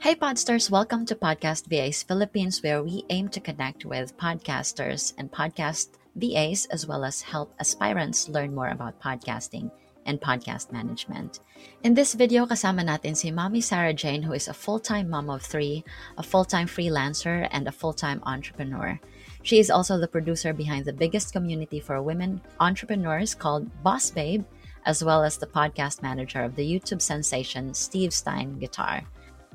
Hey Podsters, welcome to Podcast VAs Philippines, where we aim to connect with podcasters and podcast VAs, as well as help aspirants learn more about podcasting and podcast management. In this video, kasama natin si Mommy Sarah Jane, who is a full-time mom of three, a full-time freelancer, and a full-time entrepreneur. She is also the producer behind the biggest community for women entrepreneurs called Boss Babe, as well as the podcast manager of the YouTube sensation Steve Stein Guitar.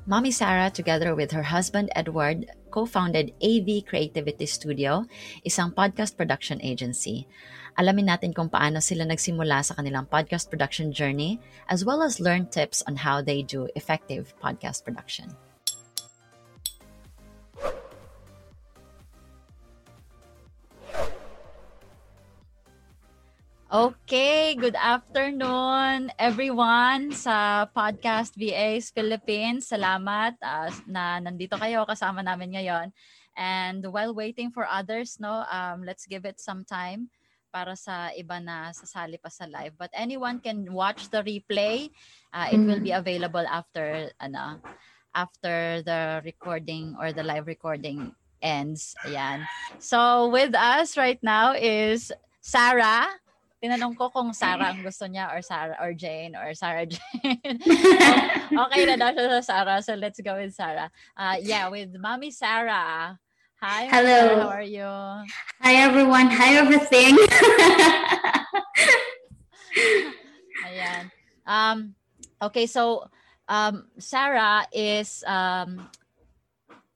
Mommy Sarah, together with her husband Edward, co founded AV Creativity Studio, isang podcast production agency. Alamin natin kung paano sila nagsimula sa kanilang podcast production journey, as well as learn tips on how they do effective podcast production. Okay, good afternoon everyone sa Podcast VAs Philippines. Salamat uh, na nandito kayo kasama namin ngayon. And while waiting for others, no, um, let's give it some time para sa iba na sasali pa sa live. But anyone can watch the replay. Uh, it will be mm-hmm. available after ano, after the recording or the live recording ends. Ayan. So with us right now is Sarah tinanong ko kung Sarah ang gusto niya or Sarah or Jane or Sarah Jane. okay na daw siya sa Sarah. So let's go with Sarah. Uh, yeah, with Mommy Sarah. Hi. Hello. Sarah, how are you? Hi everyone. Hi everything. Ayan. Um, okay, so um, Sarah is um,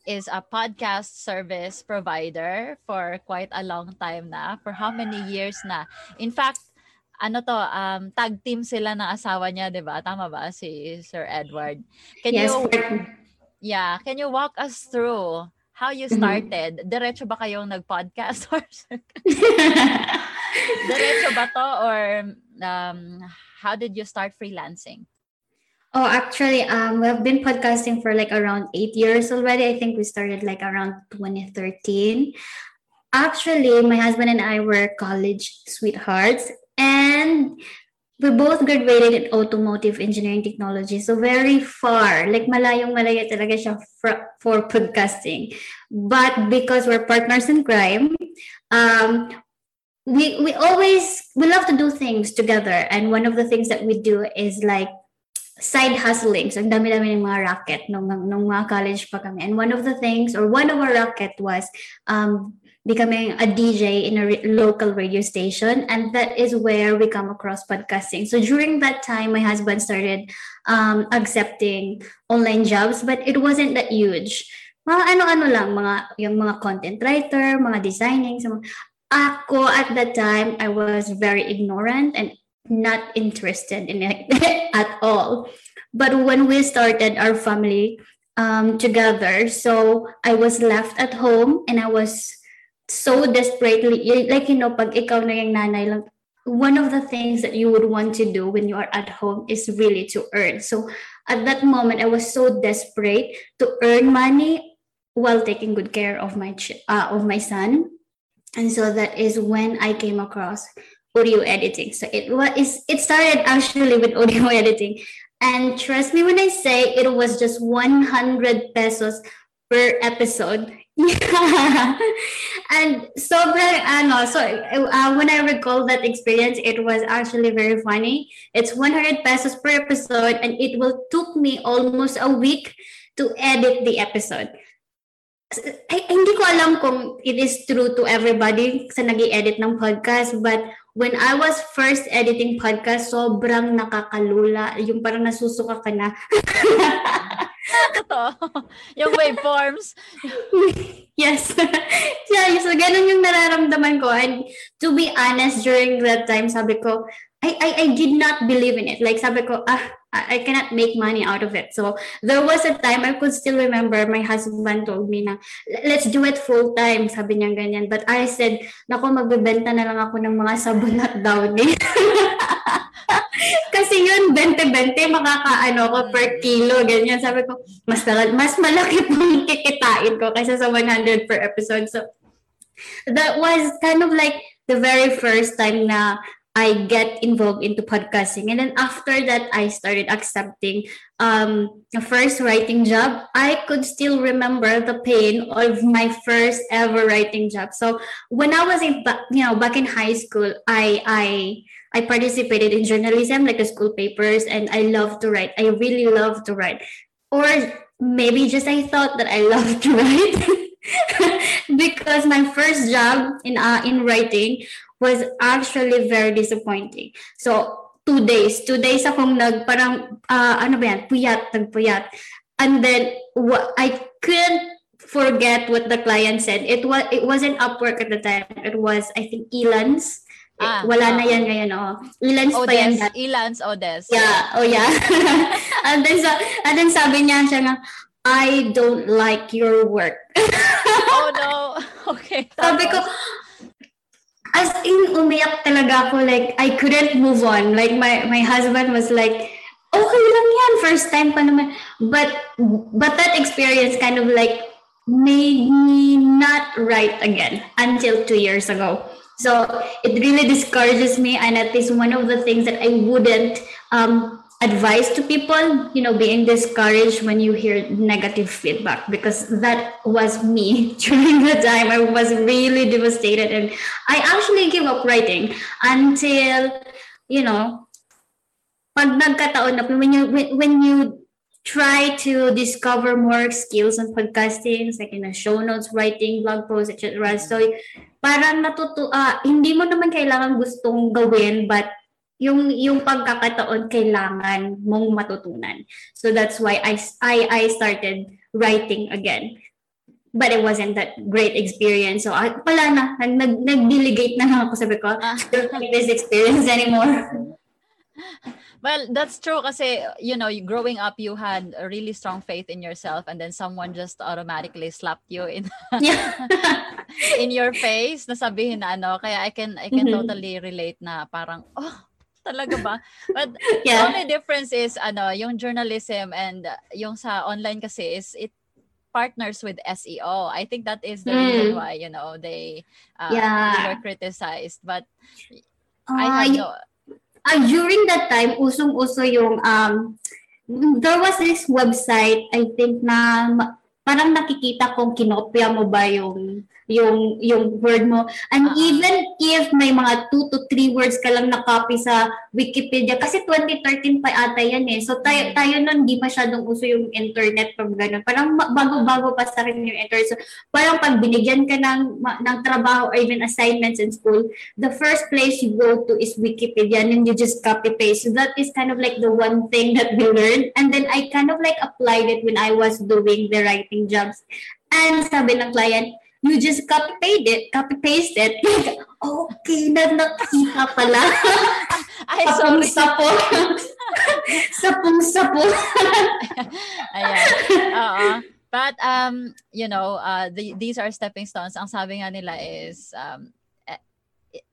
is a podcast service provider for quite a long time na. For how many years na? In fact, ano to, um, tag team sila ng asawa niya, di ba? Tama ba? Si Sir Edward. Can yes, you, yeah, can you walk us through how you mm-hmm. started? Mm-hmm. Diretso ba kayong nag-podcast? Or Diretso ba to? Or um, how did you start freelancing? Oh, actually, um, we've been podcasting for like around eight years already. I think we started like around 2013. Actually, my husband and I were college sweethearts, and we both graduated in automotive engineering technology. So very far, like malayong malaya talaga siya for, for podcasting. But because we're partners in crime, um, we we always we love to do things together. And one of the things that we do is like side hustling. So, ang dami-dami ng mga racket nung, nung mga college pa kami. And one of the things, or one of our racket was um, becoming a DJ in a re- local radio station. And that is where we come across podcasting. So, during that time, my husband started um, accepting online jobs, but it wasn't that huge. Mga ano-ano lang, mga, yung mga content writer, mga designing. So, ako at that time, I was very ignorant and not interested in it at all. But when we started our family um, together, so I was left at home and I was so desperately, like, you know, pag ikaw na yung nanay lang, one of the things that you would want to do when you are at home is really to earn. So at that moment, I was so desperate to earn money while taking good care of my uh, of my son. And so that is when I came across audio editing. So it was it started actually with audio editing. And trust me when I say it was just 100 pesos per episode. Yeah. and sobrang ano, so uh, when I recall that experience, it was actually very funny. It's 100 pesos per episode and it will took me almost a week to edit the episode. Ay, hindi ko alam kung it is true to everybody sa nag edit ng podcast, but when I was first editing podcast, sobrang nakakalula. Yung parang nasusuka ka na. Totoo. yung waveforms. yes. yeah, so ganun yung nararamdaman ko. And to be honest, during that time, sabi ko, I, I, I did not believe in it. Like sabi ko, ah, I cannot make money out of it. So there was a time I could still remember my husband told me na let's do it full time. Sabi niya ganyan. But I said, nako magbebenta na lang ako ng mga sabon at downy. Kasi yun, 20-20, makakaano ko per kilo, ganyan. Sabi ko, mas, mas malaki pong kikitain ko kaysa sa 100 per episode. So, that was kind of like the very first time na I get involved into podcasting. And then after that, I started accepting um, the first writing job. I could still remember the pain of my first ever writing job. So when I was in, you know, back in high school, I, I, I participated in journalism, like the school papers, and I love to write. I really love to write. Or maybe just I thought that I love to write because my first job in uh, in writing was actually very disappointing. So, two days. Two days akong nag, parang, uh, ano ba yan, puyat, nagpuyat. And then, what, I couldn't forget what the client said. It was it wasn't Upwork at the time. It was, I think, Elance. Ah, Wala uh, na yan ngayon, oh. Elance Odes, pa yan. Elance Odes. Yeah, oh yeah. and then, sa, and then sabi niya siya nga, I don't like your work. oh no. Okay. Sabi ko, as in umiyak talaga ako like I couldn't move on like my my husband was like okay lang yan first time pa naman but but that experience kind of like made me not write again until two years ago so it really discourages me and that is one of the things that I wouldn't um, advice to people you know being discouraged when you hear negative feedback because that was me during the time. I was really devastated and i actually gave up writing until you know na when you when you try to discover more skills on podcasting like in a show notes writing blog posts etc so parang natuto uh, hindi mo naman kailangan gustong gawin but yung yung pagkakataon kailangan mong matutunan. So that's why I I I started writing again. But it wasn't that great experience. So I, pala na, nag, nag-delegate na lang ako sabi ko, ah. don't this experience anymore. Well, that's true kasi, you know, growing up, you had a really strong faith in yourself and then someone just automatically slapped you in in your face na sabihin na ano. Kaya I can I can mm-hmm. totally relate na parang, oh, Talaga ba? But yeah. the only difference is ano, yung journalism and yung sa online kasi is it partners with SEO. I think that is the mm. reason why, you know, they uh, yeah. they were criticized. But uh, I have no uh, during that time, usong-uso yung um there was this website I think na parang nakikita kong kinopya mo ba yung yung yung word mo. And uh-huh. even if may mga 2 to 3 words ka lang na-copy sa Wikipedia, kasi 2013 pa ata yan eh. So tayo, mm. tayo nun, di masyadong uso yung internet pag gano'n. Parang bago-bago pa sa rin yung internet. So parang pag binigyan ka ng, ng trabaho or even assignments in school, the first place you go to is Wikipedia and then you just copy-paste. So that is kind of like the one thing that we learned. And then I kind of like applied it when I was doing the writing jobs. And sabi ng client, you just copy paste it, copy paste it. okay na nakita pala. Ay, sorry. Sapo. Sapong sapo. Ayan. Oo. But um, you know, uh, the, these are stepping stones. Ang sabi nga nila is um,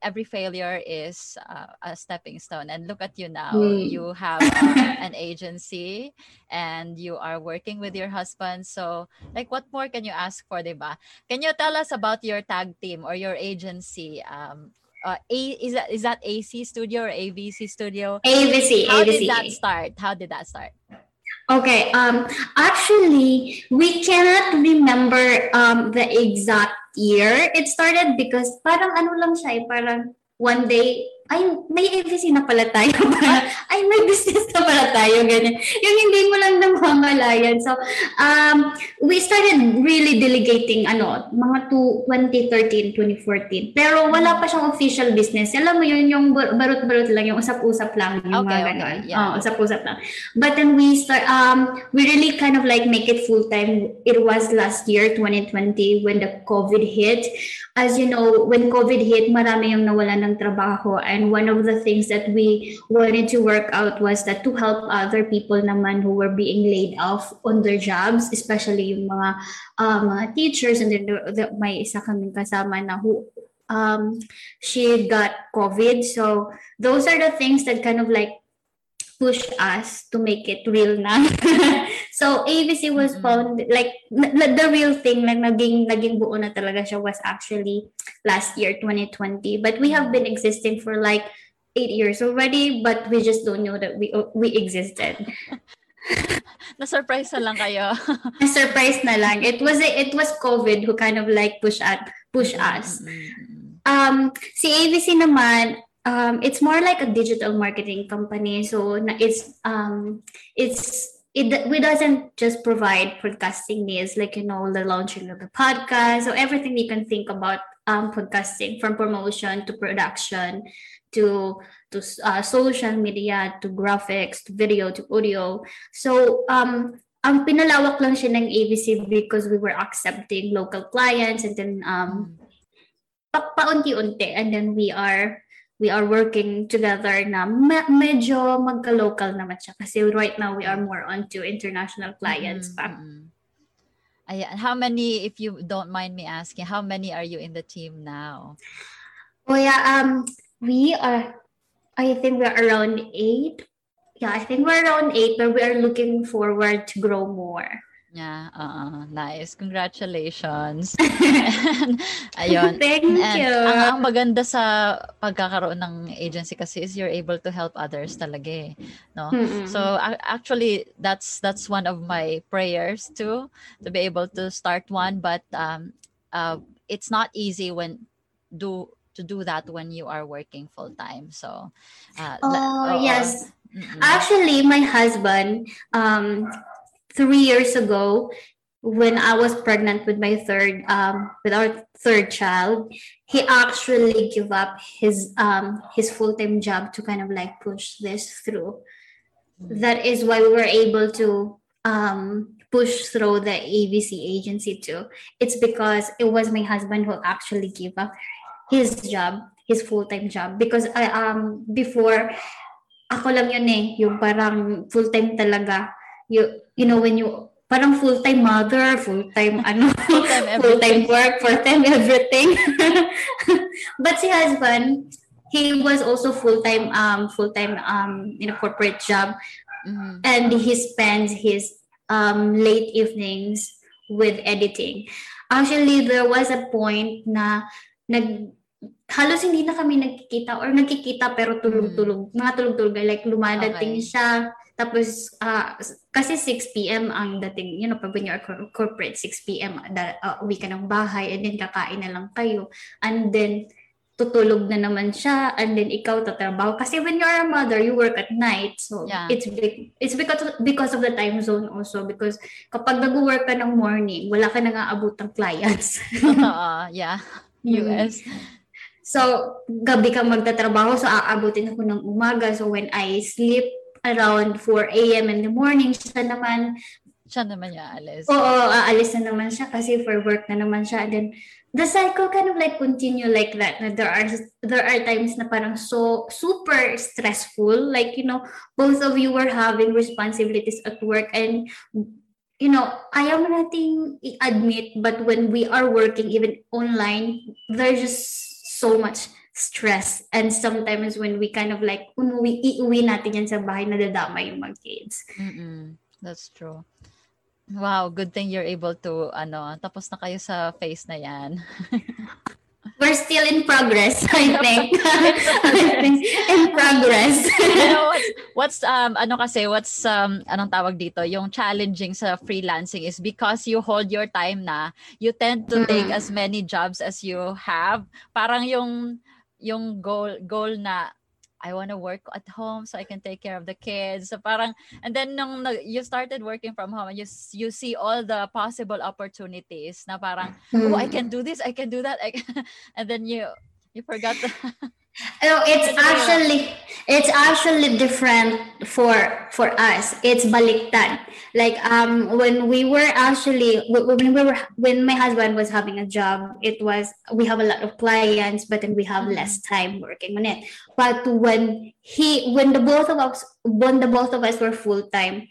every failure is uh, a stepping stone and look at you now mm. you have uh, an agency and you are working with your husband so like what more can you ask for diba can you tell us about your tag team or your agency um uh, a is that is that AC studio or ABC studio ABC how AVC. did that start how did that start Okay. Um. Actually, we cannot remember um the exact year it started because parang ano lang siya eh, parang one day ay, may AVC na pala tayo. ay, may business na pala tayo. Ganyan. Yung hindi mo lang namamalayan. So, um, we started really delegating, ano, mga to 2013, 2014. Pero wala pa siyang official business. Alam mo yun, yung barot-barot lang, yung usap-usap lang. Yung okay, mga okay. Yeah. Oh, usap-usap lang. But then we start, um, we really kind of like make it full-time. It was last year, 2020, when the COVID hit. As you know, when COVID hit, marami yung nawala ng trabaho. And And one of the things that we wanted to work out was that to help other people naman who were being laid off on their jobs, especially yung mga uh, mga teachers and then the, the, may isa kaming kasama na who um, she got COVID. So those are the things that kind of like push us to make it real na. so AVC was mm-hmm. found like n- the real thing like naging naging buo na talaga siya was actually last year 2020 but we have been existing for like eight years already, but we just don't know that we we existed. Na-surprise na lang kayo. Na-surprise na lang. It was it was COVID who kind of like push at push us. Um, si AVC naman, um, it's more like a digital marketing company. So it's um, it's it we doesn't just provide podcasting needs like you know the launching of the podcast so everything you can think about um, podcasting from promotion to production to to uh, social media to graphics to video to audio so um ang pinalawak lang siya ng ABC because we were accepting local clients and then um pa paunti-unti and then we are we are working together na me- medyo magka-local naman siya kasi right now we are more on to international clients pa. Mm-hmm. Ayan. How many, if you don't mind me asking, how many are you in the team now? Oh yeah, um, we are, I think we're around eight. Yeah, I think we're around eight, but we are looking forward to grow more. Yeah, uh, nice. Congratulations. ayun. Thank And you. Ang, ang maganda sa pagkakaroon ng agency kasi is you're able to help others talaga eh, no? Mm-mm. So actually that's that's one of my prayers too to be able to start one but um uh it's not easy when do to do that when you are working full time. So uh oh, oo. yes. Mm-mm. Actually, my husband, um, three years ago, when I was pregnant with my third, um, with our third child, he actually gave up his um his full time job to kind of like push this through. That is why we were able to um push through the ABC agency too. It's because it was my husband who actually gave up his job, his full time job, because I um before ako lang yun eh, yung parang full-time talaga. You, you know, when you, parang full-time mother, full-time ano, Full-time full-time work, full-time everything. but si husband, he was also full-time, um, full-time, um, in a corporate job. Mhm. And he spends his um, late evenings with editing. Actually, there was a point na nag halos hindi na kami nagkikita or nagkikita pero tulog-tulog. Mga tulog-tulog like lumadating Okay. siya tapos ah, kasi 6 p.m. ang dating, you know, pag when you're cor- corporate 6 p.m. Da, uh, uwi ka ng bahay and then kakain na lang kayo. And then tutulog na naman siya and then ikaw tatrabaho kasi when you're a mother you work at night so Yeah. it's big, it's because of, because of the time zone also because kapag nag-work ka ng morning wala ka nang aabot ng clients Oo, yeah. Mm. US. So, gabi ka magtatrabaho, so aabutin ako ng umaga. So, when I sleep around 4 a.m. in the morning, siya naman, Siya naman niya, Alice. oo, aalis na naman siya kasi for work na naman siya. And then, the cycle kind of like continue like that. Na there are there are times na parang so super stressful. Like, you know, both of you were having responsibilities at work and you know, ayaw mo nating i-admit, but when we are working even online, there's just so much stress. And sometimes when we kind of like, umuwi, iuwi natin yan sa bahay, nadadama yung mga kids. Mm-mm. That's true. Wow, good thing you're able to, ano, tapos na kayo sa phase na yan. We're still in progress, I think. I think in progress. you know, what's, what's, um, ano kasi, what's, um, anong tawag dito, yung challenging sa freelancing is because you hold your time na, you tend to take Mm. as many jobs as you have. Parang yung, yung goal, goal na, I want to work at home so I can take care of the kids. So parang, and then nung you started working from home, you, you see all the possible opportunities na parang, hmm. oh, I can do this, I can do that. I can, and then you, you forgot the, No, it's actually it's actually different for for us. It's baliktad. Like um when we were actually when we were when my husband was having a job, it was we have a lot of clients, but then we have less time working on it. But when he when the both of us when the both of us were full time,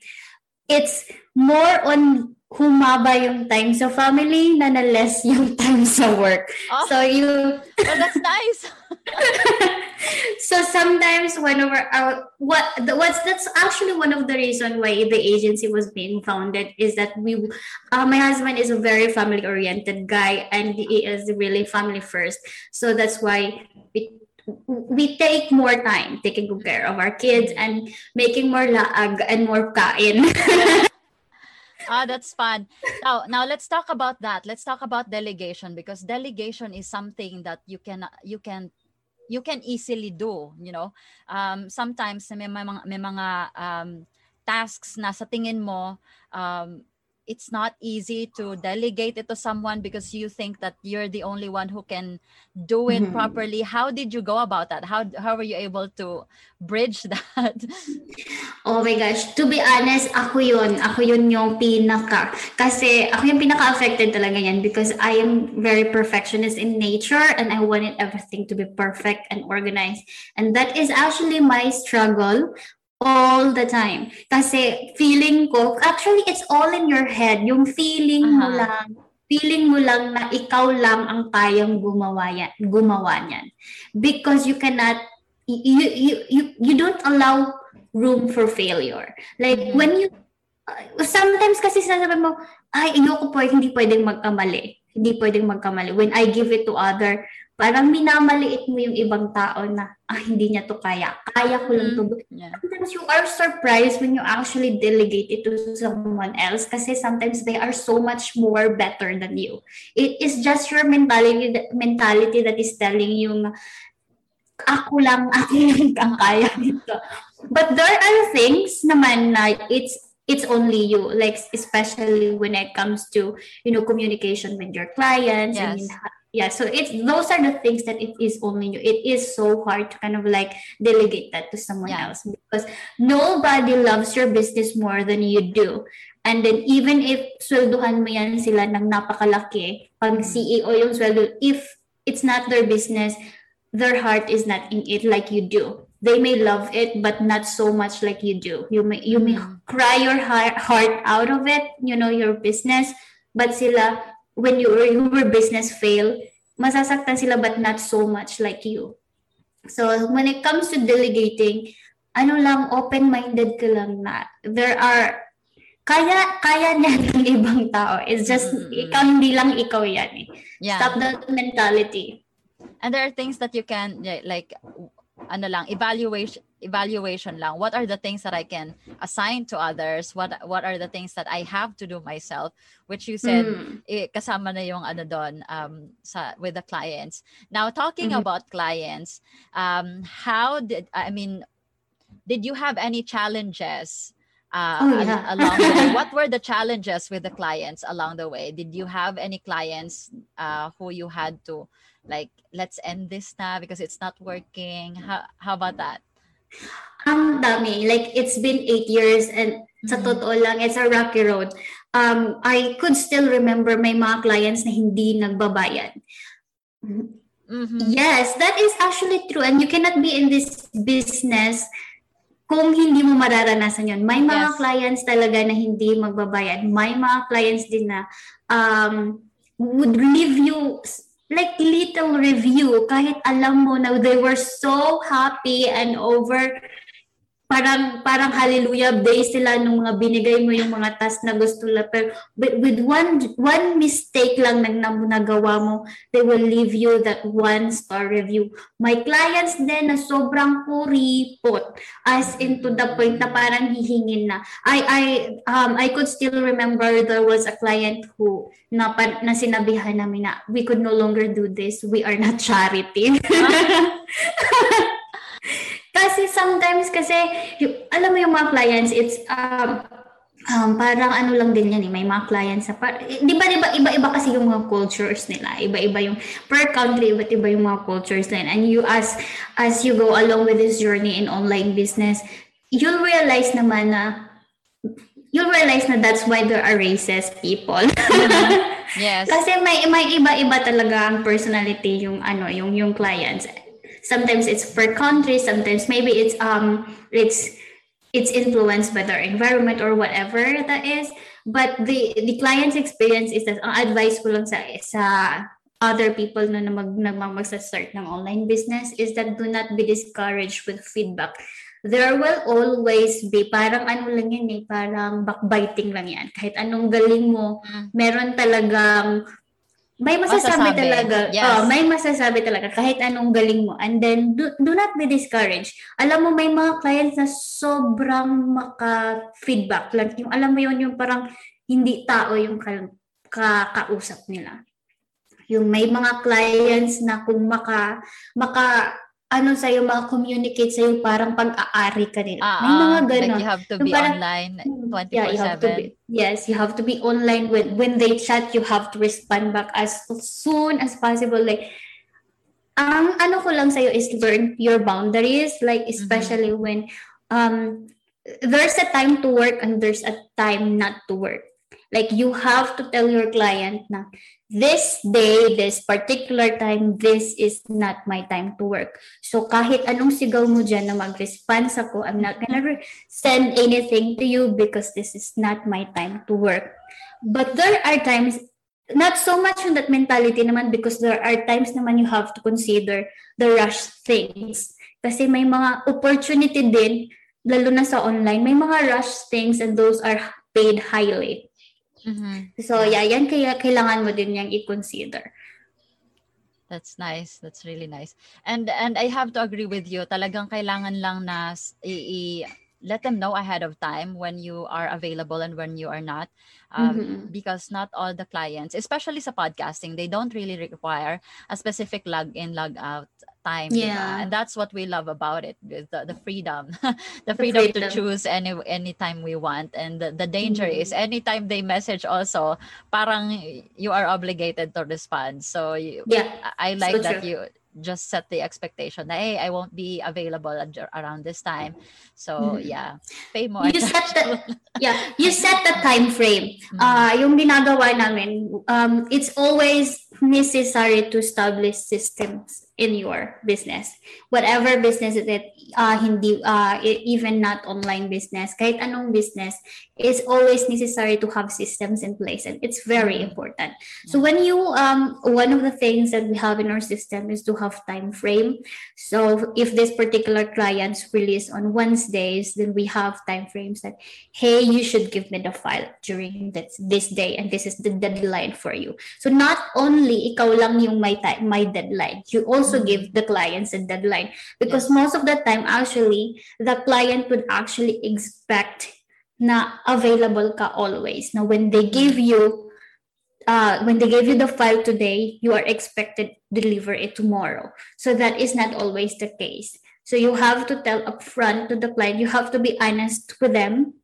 it's more on humaba yung time sa family na na less yung time sa work. oh, So you well, that's nice. so sometimes whenever our what the, what's that's actually one of the reason why the agency was being founded is that we uh, my husband is a very family oriented guy and he is really family first so that's why we we take more time taking good care of our kids and making more laag and more kain. ah, that's fun. Now, now let's talk about that. Let's talk about delegation because delegation is something that you can you can you can easily do, you know. Um, sometimes may, may mga, may mga um, tasks na sa tingin mo um, it's not easy to delegate it to someone because you think that you're the only one who can do it mm-hmm. properly. How did you go about that? How how were you able to bridge that? Oh my gosh. To be honest ako yun. Ako yun yung pinaka kasi ako yung pinaka affected talaga yan because I am very perfectionist in nature and I wanted everything to be perfect and organized. And that is actually my struggle all the time. Kasi feeling ko, actually it's all in your head. Yung feeling uh-huh. mo lang, feeling mo lang na ikaw lang ang kayang gumawa yan, gumawa niyan. Because you cannot you you you, you don't allow room for failure. Like mm-hmm. when you uh, sometimes kasi sinasabi mo, ay, ayoko po, hindi pwedeng magkamali. Hindi pwedeng magkamali. When I give it to other, parang minamaliit mo yung ibang tao na, ah, hindi niya to kaya. Kaya ko lang to. Mm, yeah. Sometimes you are surprised when you actually delegate it to someone else kasi sometimes they are so much more better than you. It is just your mentality mentality that is telling you na, ako lang, ako lang ang kaya nito. But there are things naman na it's it's only you like especially when it comes to you know communication with your clients yes. and yeah so it's those are the things that it is only you it is so hard to kind of like delegate that to someone yeah. else because nobody loves your business more than you do and then even if swelduhan mo yan sila ng napakalaki pag mm-hmm. CEO yung sweldo if it's not their business their heart is not in it like you do they may love it but not so much like you do you may you may mm-hmm. cry your heart, heart out of it you know your business but sila when your your business fail, masasaktan sila but not so much like you. So when it comes to delegating, ano lang open-minded ka lang na there are kaya kaya niya ng ibang tao. It's just mm-hmm. ikaw hindi lang ikaw yan eh. Yeah. Stop that mentality. And there are things that you can like ano lang evaluation evaluation lang. What are the things that i can assign to others? What what are the things that i have to do myself? Which you said mm. eh, kasama na yung ano doon um sa with the clients. Now talking mm-hmm. about clients um how did i mean did you have any challenges uh, oh, yeah. along the way? What were the challenges with the clients along the way? Did you have any clients uh, who you had to like let's end this now because it's not working? How, how about that ang dami like it's been eight years and mm-hmm. sa totoo lang it's a rocky road um I could still remember may mga clients na hindi nagbabayad mm-hmm. yes that is actually true and you cannot be in this business kung hindi mo mararanasan yon may mga yes. clients talaga na hindi magbabayad may mga clients din na um would leave you like little review kahit alam mo na they were so happy and over parang parang hallelujah days sila nung mga binigay mo yung mga task na gusto nila. Pero with one one mistake lang nang nagawa mo they will leave you that one star review. My clients din na sobrang kuripot as into the point na parang hihingin na. I I um I could still remember there was a client who na, na sinabihan namin na we could no longer do this. We are not charity Kasi sometimes kasi, yung, alam mo yung mga clients, it's um, um, parang ano lang din yan eh, may mga clients sa, par- di ba, di ba, iba-iba kasi yung mga cultures nila, iba-iba yung, per country, iba't iba yung mga cultures nila, and you, as, as you go along with this journey in online business, you'll realize naman na, you'll realize na that's why there are racist people. Mm-hmm. Yes. Kasi may may iba-iba talaga ang personality yung ano, yung yung clients sometimes it's per country sometimes maybe it's um it's it's influenced by their environment or whatever that is. But the the client's experience is that ang advice ko lang sa sa other people na, mag nagmamag-start ng online business is that do not be discouraged with feedback. There will always be parang ano lang yan eh parang backbiting lang yan. Kahit anong galing mo mm. meron talagang may masasabi, Masasabi, talaga. yes. Oh, may masasabi talaga kahit anong galing mo. And then do, do not be discouraged. Alam mo may mga clients na sobrang maka-feedback lang. Yung alam mo yun yung parang hindi tao yung ka, kakausap nila. Yung may mga clients na kung maka maka ano sa'yo, maka-communicate sa'yo, parang pag-aari ka nila. Ah, may mga ah, ganon. like you have to be parang- online Yeah, you have to 24/7. be, yes, you have to be online when when they chat, you have to respond back as soon as possible. Like, ang ano ko lang sa'yo is learn your boundaries, like especially when um there's a time to work and there's a time not to work. Like you have to tell your client na this day, this particular time, this is not my time to work. So kahit anong sigaw mo dyan na mag-response ako, I'm not gonna send anything to you because this is not my time to work. But there are times, not so much on that mentality naman because there are times naman you have to consider the rush things. Kasi may mga opportunity din, lalo na sa online, may mga rush things and those are paid highly. Mhm. So yeah, yan kaya kailangan mo din yang i-consider. That's nice. That's really nice. And and I have to agree with you. Talagang kailangan lang na i, i- let them know ahead of time when you are available and when you are not. Um, Mhm. Because not all the clients, especially sa podcasting, they don't really require a specific log in, log out time. Yeah. And that's what we love about it, the, the freedom. the freedom, to freedom. choose any anytime we want. And the, the danger Mhm. is anytime they message also, parang you are obligated to respond. So you, Yeah. I I like So that true. you just set the expectation that hey, I won't be available around this time. So Mhm. yeah, pay more. You set the yeah, you set the time frame. Ah, yung ginagawa namin, um it's always necessary to establish systems in your business. Whatever business it is, uh, hindi uh, even not online business, kahit anong business, it's always necessary to have systems in place and it's very Mhm. important. So when you um one of the things that we have in our system is to have time frame. So if this particular clients release on Wednesdays, then we have time frames that hey, you should give me the file during this this day and this is the deadline for you. So not only ikaw lang yung may time, may deadline, you also Mhm. give the clients a deadline because most of the time actually the client would actually expect na available ka always. Now when they give you uh, when they gave you the file today, you are expected to deliver it tomorrow. So that is not always the case. So you have to tell upfront to the client, you have to be honest with them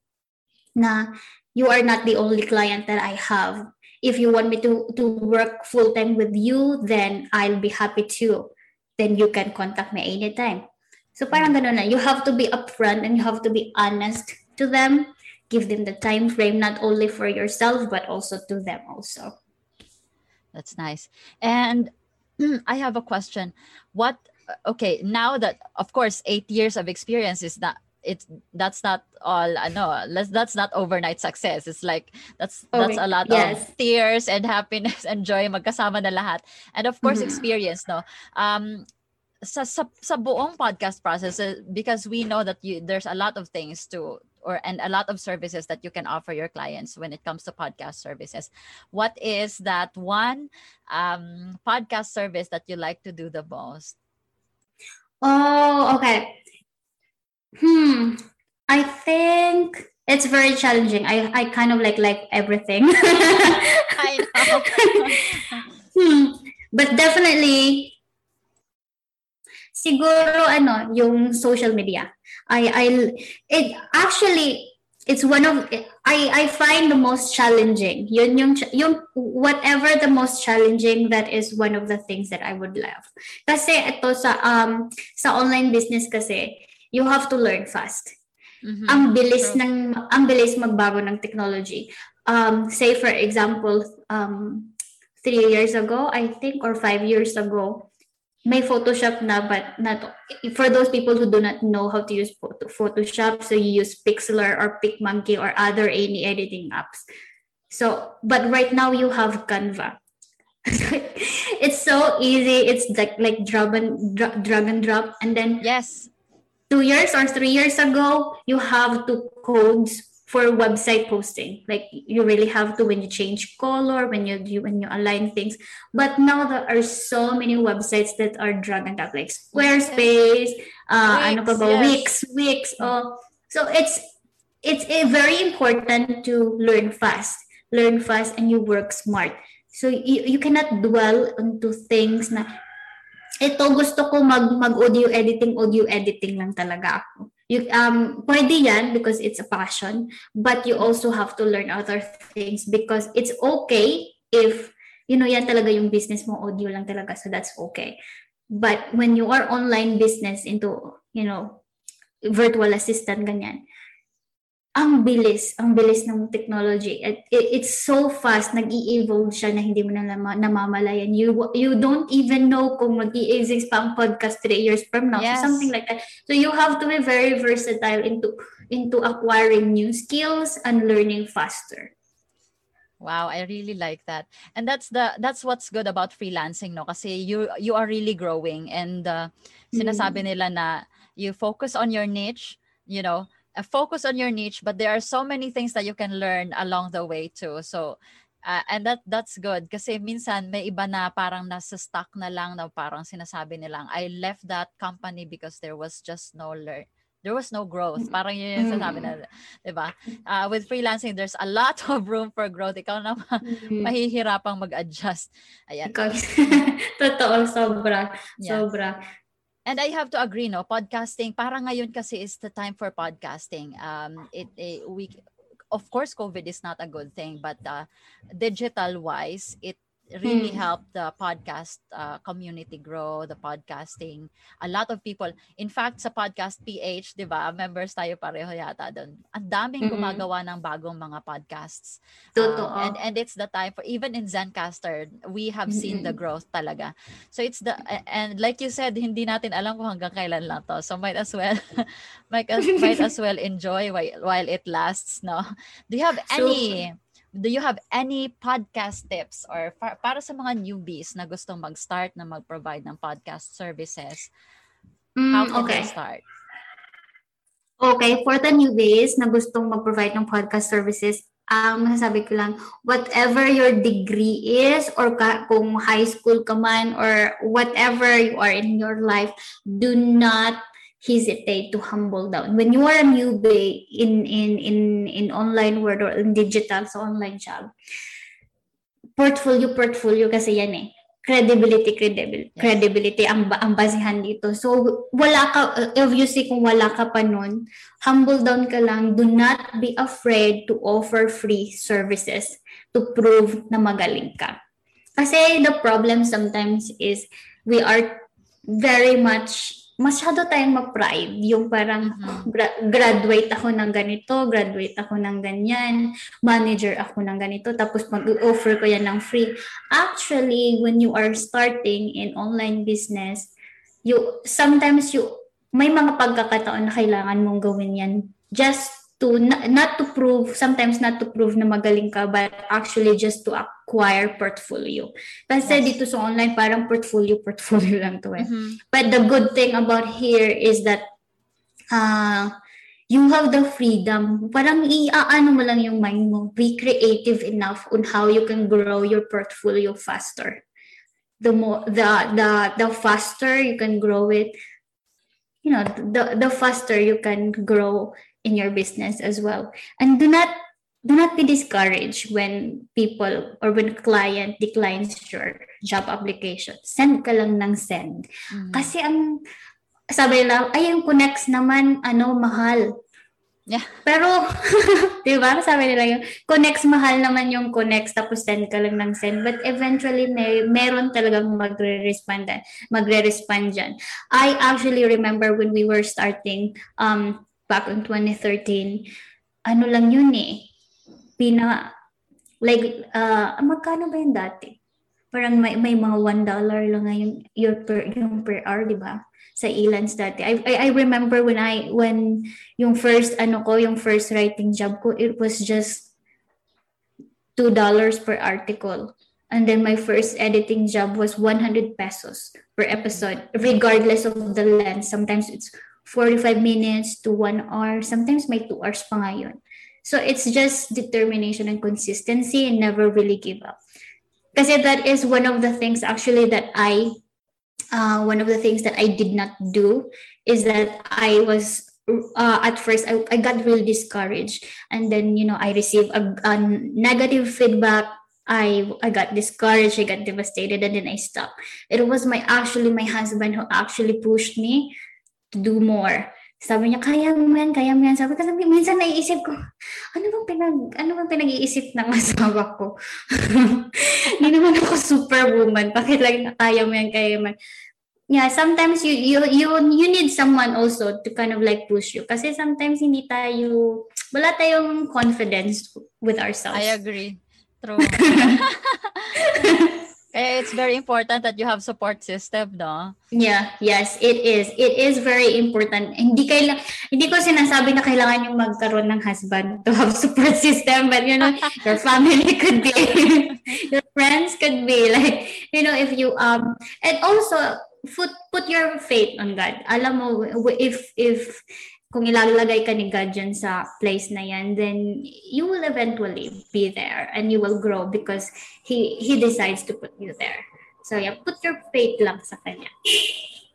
na you are not the only client that I have. If you want me to, to work full time with you, then I'll be happy to. Then you can contact me anytime. So parang mm. ganun na. You have to be upfront and you have to be honest to them. Give them the time frame, not only for yourself, but also to them also. That's nice. And I have a question. What okay, now that of course 8 years of experience is not it's that's not all ano, let's that's not overnight success. It's like that's that's a lot yes. of tears and happiness and joy magkasama na lahat. And of course Mhm. experience, no. Um sa, sa sa buong podcast process uh, because we know that you there's a lot of things to or and a lot of services that you can offer your clients when it comes to podcast services what is that one um, podcast service that you like to do the most Oh, okay. Hmm. I think it's very challenging. I, I kind of like like everything. I know. hmm. But definitely siguro ano, yung social media. I I it actually it's one of I I find the most challenging. Yun yung yung whatever the most challenging that is one of the things that I would love. Kasi ito sa um sa online business kasi you have to learn fast Mhm. ang bilis True. ng ang bilis magbago ng technology. Um, say for example, um, three years ago, I think, or five years ago, may Photoshop na, but not for those people who do not know how to use photo, Photoshop. So you use Pixlr or PicMonkey or other any editing apps. So, but right now you have Canva. it's so easy. It's like like drag and dra- drag and drop, and then yes two years or three years ago, you have to code for website posting. Like you really have to when you change color, when you, you when you align things. But now there are so many websites that are drag and drop, like Squarespace, uh, Wix, ano pa ba, yes. Wix, Wix. Oh, so it's it's a very important to learn fast, learn fast, and you work smart. So you, you cannot dwell onto things na ito gusto ko mag mag audio editing audio editing lang talaga ako. You um pwede yan because it's a passion but you also have to learn other things because it's okay if you know yan talaga yung business mo audio lang talaga so that's okay. But when you are online business into you know virtual assistant ganyan ang bilis, ang bilis ng technology. It, it, it's so fast, nag-i-evolve siya na hindi mo na namamalayan. You you don't even know kung mag-i-exist pa ang podcast three years from now. Yes. So something like that. So you have to be very versatile into into acquiring new skills and learning faster. Wow, I really like that. And that's the that's what's good about freelancing no kasi you you are really growing and uh, sinasabi mm. nila na you focus on your niche, you know, focus on your niche but there are so many things that you can learn along the way too so uh, and that that's good kasi minsan may iba na parang nasa stuck na lang na parang sinasabi nilang I left that company because there was just no learn there was no growth. Parang yun yung sinasabi na, di ba? Uh, with freelancing, there's a lot of room for growth. Ikaw na mm-hmm. mahihirapang mag-adjust. Ayan. Totoo, sobra. Yeah. Sobra. And I have to agree, no, podcasting, para ngayon kasi is the time for podcasting. Um, it, it we, of course, COVID is not a good thing, but uh, digital wise, it really hmm. helped the podcast uh, community grow, the podcasting. A lot of people, in fact, sa Podcast PH, di ba, members tayo pareho yata doon. Ang daming mm-hmm. gumagawa ng bagong mga podcasts. Totoo. Um, and, and it's the time for, even in Zencaster, we have mm-hmm. seen the growth talaga. So it's the, and like you said, hindi natin alam kung hanggang kailan lang to. So might as well, might, as, might as well enjoy while, while it lasts, no? Do you have any... So, do you have any podcast tips or fa- para sa mga newbies na gustong mag-start na mag-provide ng podcast services? Mm, how can okay. they start? Okay, for the newbies na gustong mag-provide ng podcast services, ang um, masasabi ko lang, whatever your degree is or ka, kung high school ka man or whatever you are in your life, do not hesitate to humble down. When you are a newbie in in in in online world or in digital sa online job, portfolio portfolio kasi yan eh. Credibility, credibility, yes. credibility ang ang basihan dito. So wala ka obviously kung wala ka pa noon, humble down ka lang. Do not be afraid to offer free services to prove na magaling ka. Kasi the problem sometimes is we are very much masyado tayong ma-pride. Yung parang mm-hmm. gra- graduate ako ng ganito, graduate ako ng ganyan, manager ako ng ganito, tapos mag-offer ko yan ng free. Actually, when you are starting in online business, you sometimes you may mga pagkakataon na kailangan mong gawin yan just to not to prove sometimes not to prove na magaling ka but actually just to acquire portfolio kasi yes. dito sa online parang portfolio portfolio lang to eh mm-hmm. but the good thing about here is that uh, you have the freedom parang iaano mo lang yung mind mo be creative enough on how you can grow your portfolio faster the more the the the faster you can grow it you know the the faster you can grow in your business as well. And do not do not be discouraged when people or when client declines your job application. Send ka lang ng send. Mm-hmm. Kasi ang sabi nila, ay yung connects naman ano mahal. Yeah. Pero, di ba? Sabi nila yung connects mahal naman yung connects tapos send ka lang ng send. But eventually, may, meron talagang magre-respond, magre-respond dyan. I actually remember when we were starting um, back in 2013, ano lang yun eh. Pina, like, uh, magkano ba yun dati? Parang may, may mga $1 lang ngayon yung per, yung per hour, di ba? Sa Elance dati. I, I, I remember when I, when yung first, ano ko, yung first writing job ko, it was just $2 per article. And then my first editing job was 100 pesos per episode, regardless of the length. Sometimes it's 45 minutes to 1 hour. Sometimes may 2 hours pa ngayon. So it's just determination and consistency and never really give up. Because that is one of the things actually that I, uh, one of the things that I did not do is that I was uh, at first I, I got really discouraged and then you know i received a, a negative feedback I I got discouraged, I got devastated, and then I stopped. It was my actually my husband who actually pushed me to do more. Sabi niya, kaya mo yan, kaya mo yan. Sabi ko, sabi, minsan naiisip ko, ano bang pinag, ano bang pinag-iisip ng asawa ko? Hindi naman ako superwoman. Bakit lang na kaya mo yan, kaya mo yan? Yeah, sometimes you, you, you, you need someone also to kind of like push you. Kasi sometimes hindi tayo, wala tayong confidence with ourselves. I agree. True. Eh, it's very important that you have support system, no? Yeah, yes, it is. It is very important. Hindi kaila hindi ko sinasabi na kailangan yung magkaroon ng husband to have support system, but you know, your family could be, your friends could be like, you know, if you um and also put put your faith on God. Alam mo if if kung ilalagay ka ni God dyan sa place na yan, then you will eventually be there and you will grow because He He decides to put you there. So yeah, put your faith lang sa Kanya.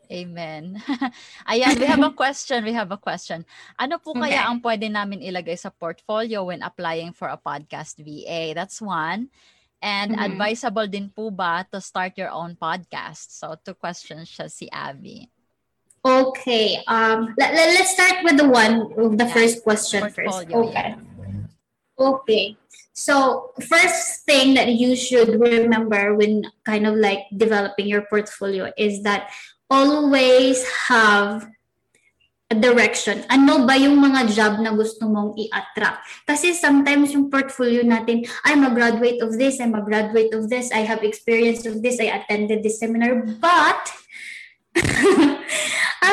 Amen. Ayan, we have a question. We have a question. Ano po kaya okay. ang pwede namin ilagay sa portfolio when applying for a podcast VA? That's one. And mm-hmm. advisable din po ba to start your own podcast? So, two questions siya si Abby. Okay. Um, let, let, us start with the one, the yeah. first question Portfolio, first. Okay. Yeah. Okay. So, first thing that you should remember when kind of like developing your portfolio is that always have a direction. Ano ba yung mga job na gusto mong i-attract? Kasi sometimes yung portfolio natin, I'm a graduate of this, I'm a graduate of this, I have experience of this, I attended this seminar, but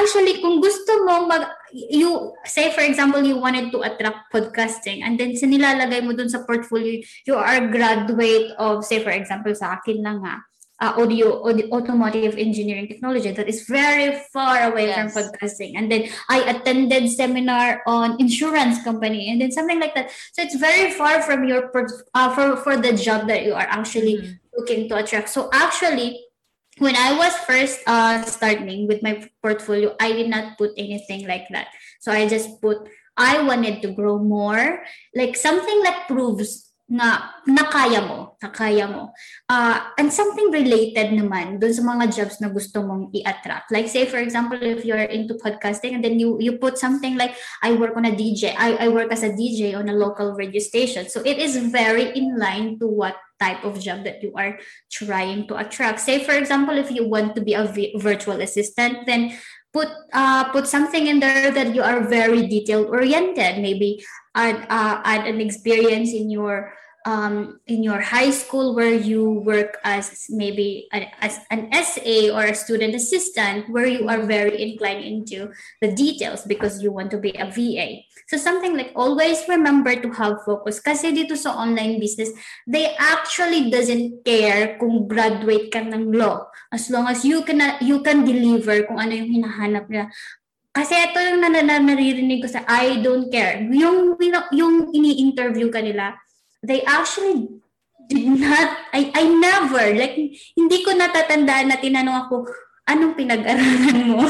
Actually, kung gusto mo mag you say for example you wanted to attract podcasting and then sinilalagay mo dun sa portfolio you are a graduate of say for example sa akin lang nga uh, audio, audio automotive engineering technology that is very far away yes. from podcasting and then i attended seminar on insurance company and then something like that so it's very far from your uh, for for the job that you are actually mm-hmm. looking to attract so actually when I was first uh, starting with my portfolio, I did not put anything like that. So I just put, I wanted to grow more, like something that proves na nakaya mo, nakaya mo. Uh, and something related naman dun sa mga jobs na gusto mong i-attract. Like say for example, if you're into podcasting and then you you put something like I work on a DJ, I, I work as a DJ on a local radio station. So it is very in line to what type of job that you are trying to attract. Say, for example, if you want to be a virtual assistant, then put uh, put something in there that you are very detail oriented. Maybe add uh, add an experience in your um, in your high school where you work as maybe a, as an SA or a student assistant where you are very inclined into the details because you want to be a VA. So something like always remember to have focus kasi dito sa online business, they actually doesn't care kung graduate ka ng law as long as you can you can deliver kung ano yung hinahanap nila. Kasi ito yung naririnig ko sa I don't care. Yung, yung ini-interview kanila, they actually did not, I, I never, like, hindi ko natatandaan na tinanong ako, anong pinag-aralan mo?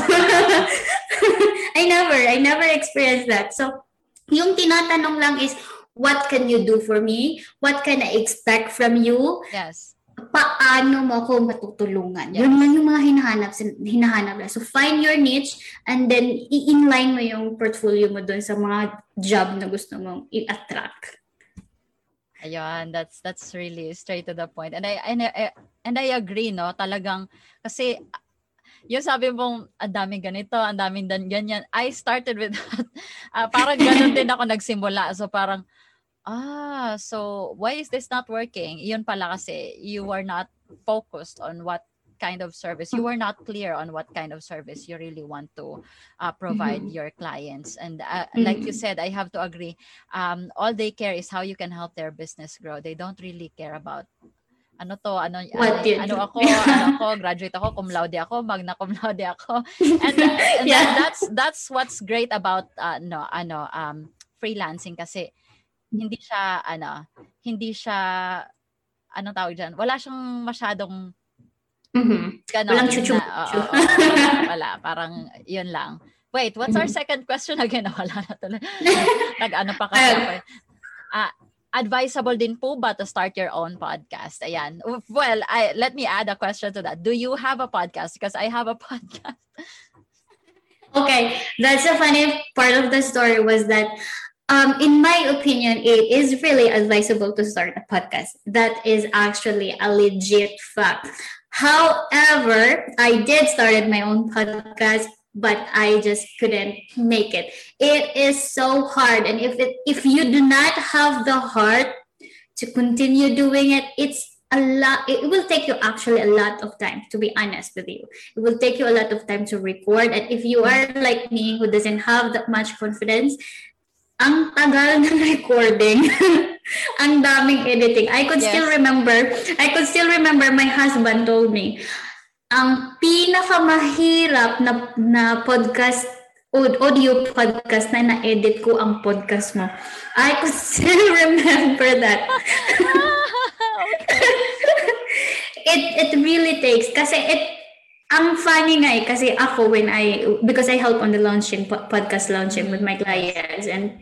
I never, I never experienced that. So, yung tinatanong lang is, what can you do for me? What can I expect from you? Yes. Paano mo ako matutulungan? Yes. Yun lang yung mga hinahanap, hinahanap So, find your niche and then i-inline mo yung portfolio mo doon sa mga job na gusto mong i-attract. Ayun, that's that's really straight to the point. And I and I, and I agree no, talagang kasi yung sabi mong ang daming ganito, ang daming dan ganyan. I started with that. uh, parang ganun din ako nagsimula. So parang ah, so why is this not working? Yun pala kasi you are not focused on what kind of service you are not clear on what kind of service you really want to uh, provide mm-hmm. your clients and uh, mm-hmm. like you mm-hmm. said i have to agree um, all they care is how you can help their business grow they don't really care about ano to, ano, ano, ano ako, ano ako, graduate ako, cum laude ako, magna cum laude ako. And, uh, yeah. that, that's, that's what's great about, uh, no, ano, um, freelancing kasi hindi siya ano, hindi siya anong tawag diyan? Wala siyang masyadong Mhm. ganon Walang chuchu. na- oo, oo, wala, wala, parang yun lang. Wait, what's our Mhm. second question again? Wala na tuloy. Nag-ano pa kasi eh. Ah, advisable din po ba to start your own podcast? Ayan. Well, I, let me add a question to that. Do you have a podcast? Because I have a podcast. Okay, that's a funny part of the story was that um, in my opinion, it is really advisable to start a podcast. That is actually a legit fact. However, I did started my own podcast, but I just couldn't make it. It is so hard, and if it if you do not have the heart to continue doing it, it's a lot. It will take you actually a lot of time. To be honest with you, it will take you a lot of time to record. And if you are like me, who doesn't have that much confidence, ang tagal ng recording. ang daming editing. I could still Yes. remember, I could still remember my husband told me, ang pinakamahirap na, na podcast aud- audio podcast na na-edit ko ang podcast mo. I could still remember that. it it really takes kasi it ang funny nga eh, kasi ako when I because I help on the launching podcast launching with my clients. And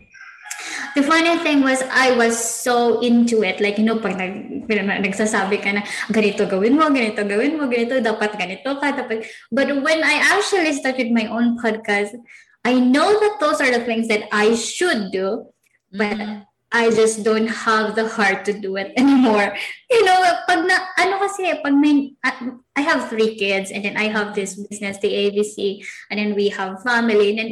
the funny thing was I was so into it. Like you know pag nag, nagsasabi ka na ganito gawin mo ganito gawin mo ganito dapat ganito ka dapat. But when I actually started my own podcast I know that those are the things that I should do but Mhm. I just don't have the heart to do it anymore. You know, pag na, ano kasi, pag may, I- have three kids and then I have this business, the ABC, and then we have family, and then,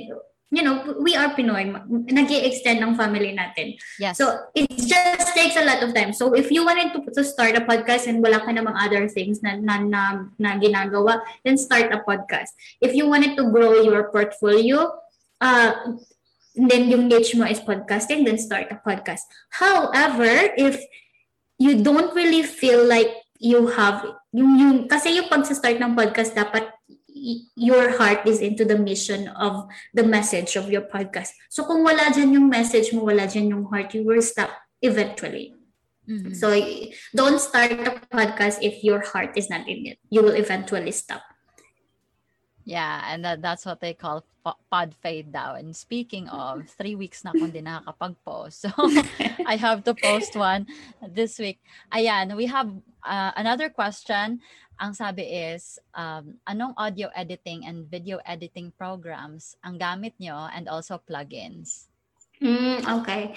you know, we are Pinoy, nag extend ng family natin. Yes. So, it just takes a lot of time. So, if you wanted to, to start a podcast and wala ka namang other things na, na, na, na ginagawa, then start a podcast. If you wanted to grow your portfolio, uh, then yung niche mo is podcasting, then start a podcast. However, if you don't really feel like you have, yung, yung, kasi yung pag-start ng podcast, dapat your heart is into the mission of the message of your podcast. So kung wala dyan yung message mo, wala dyan yung heart, you will stop eventually. Mhm. So don't start a podcast if your heart is not in it. You will eventually stop. Yeah, and that, that's what they call po- pod fade daw. And speaking of, three weeks na akong di nakakapag-post. So, I have to post one this week. Ayan, we have uh, another question. Ang sabi is, um, anong audio editing and video editing programs ang gamit nyo and also plugins? Mm, okay.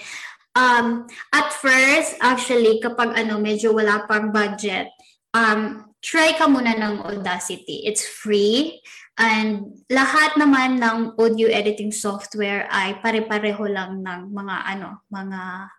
Um, at first, actually, kapag ano, medyo wala pang budget, um, try ka muna ng Audacity. It's free. And lahat naman ng audio editing software ay pare-pareho lang ng mga ano, mga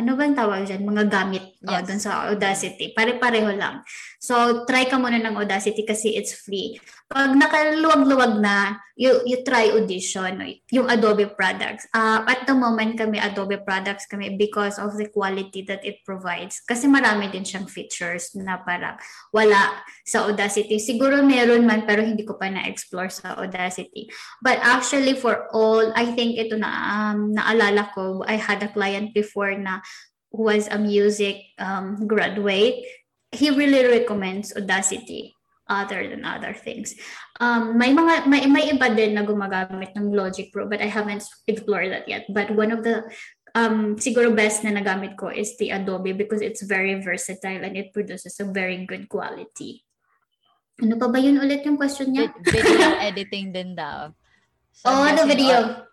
ano ba yung tawag dyan? Mga gamit uh, Yes. dun sa Audacity. Pare-pareho lang. So, try ka muna ng Audacity kasi it's free. Pag nakaluwag-luwag na, you, you try Audition, yung Adobe products. Uh, at the moment kami, Adobe products kami because of the quality that it provides. Kasi marami din siyang features na parang wala sa Audacity. Siguro meron man pero hindi ko pa na-explore sa Audacity. But actually for all, I think ito na um, naalala ko, I had a client before na who was a music um, graduate. He really recommends Audacity other than other things. Um, may mga may, may iba din na gumagamit ng Logic Pro but I haven't explored that yet. But one of the um, siguro best na nagamit ko is the Adobe because it's very versatile and it produces a very good quality. Ano pa ba yun ulit yung question niya? Vi- video editing din daw. So, oh, the video.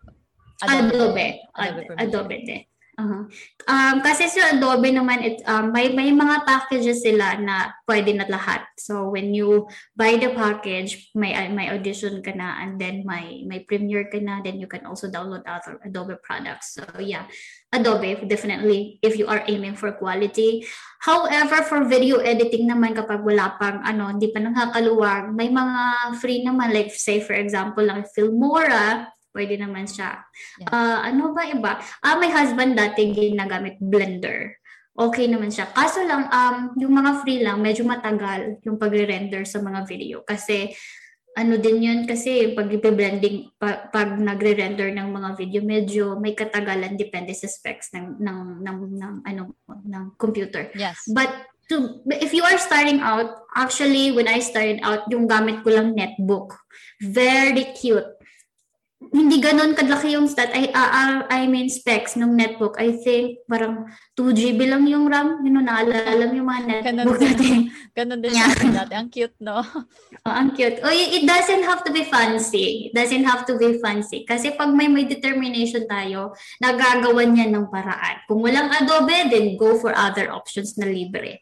uh, Adobe. Adobe Adobe, Premiere. Adobe din. Uh-huh. Um, kasi sa Adobe naman, it, um, may, may mga packages sila na pwede na lahat. So, when you buy the package, may may audition ka na and then may may Premiere ka na, then you can also download other Adobe products. So, yeah. Adobe, definitely, if you are aiming for quality. However, for video editing naman, kapag wala pang, ano, hindi pa nakakaluwag, may mga free naman, like say, for example, lang Filmora, pwede naman siya. Yeah. Ah, ano ba iba? Ah, my husband dati ginagamit Blender. Okay naman siya. Kaso lang, um, yung mga free lang, medyo matagal yung pagre-render sa mga video. Kasi, ano din yun kasi pag blending pag, pag nagre-render ng mga video medyo may katagalan depende sa specs ng ng ng, ng ano ng computer. Yes. But to if you are starting out, actually when I started out, yung gamit ko lang netbook. Very cute hindi ganoon kadlaki yung stat. I, uh, I mean specs ng netbook. I think parang 2 GB lang yung RAM. Yun know, naalala mo yung mga netbook ganun din, ganun din yeah. dati. Ang cute no? Oh, ang cute. Oh it doesn't have to be fancy. It doesn't have to be fancy. Kasi pag may may determination tayo nagagawa niya ng paraan. Kung walang Adobe then go for other options na libre.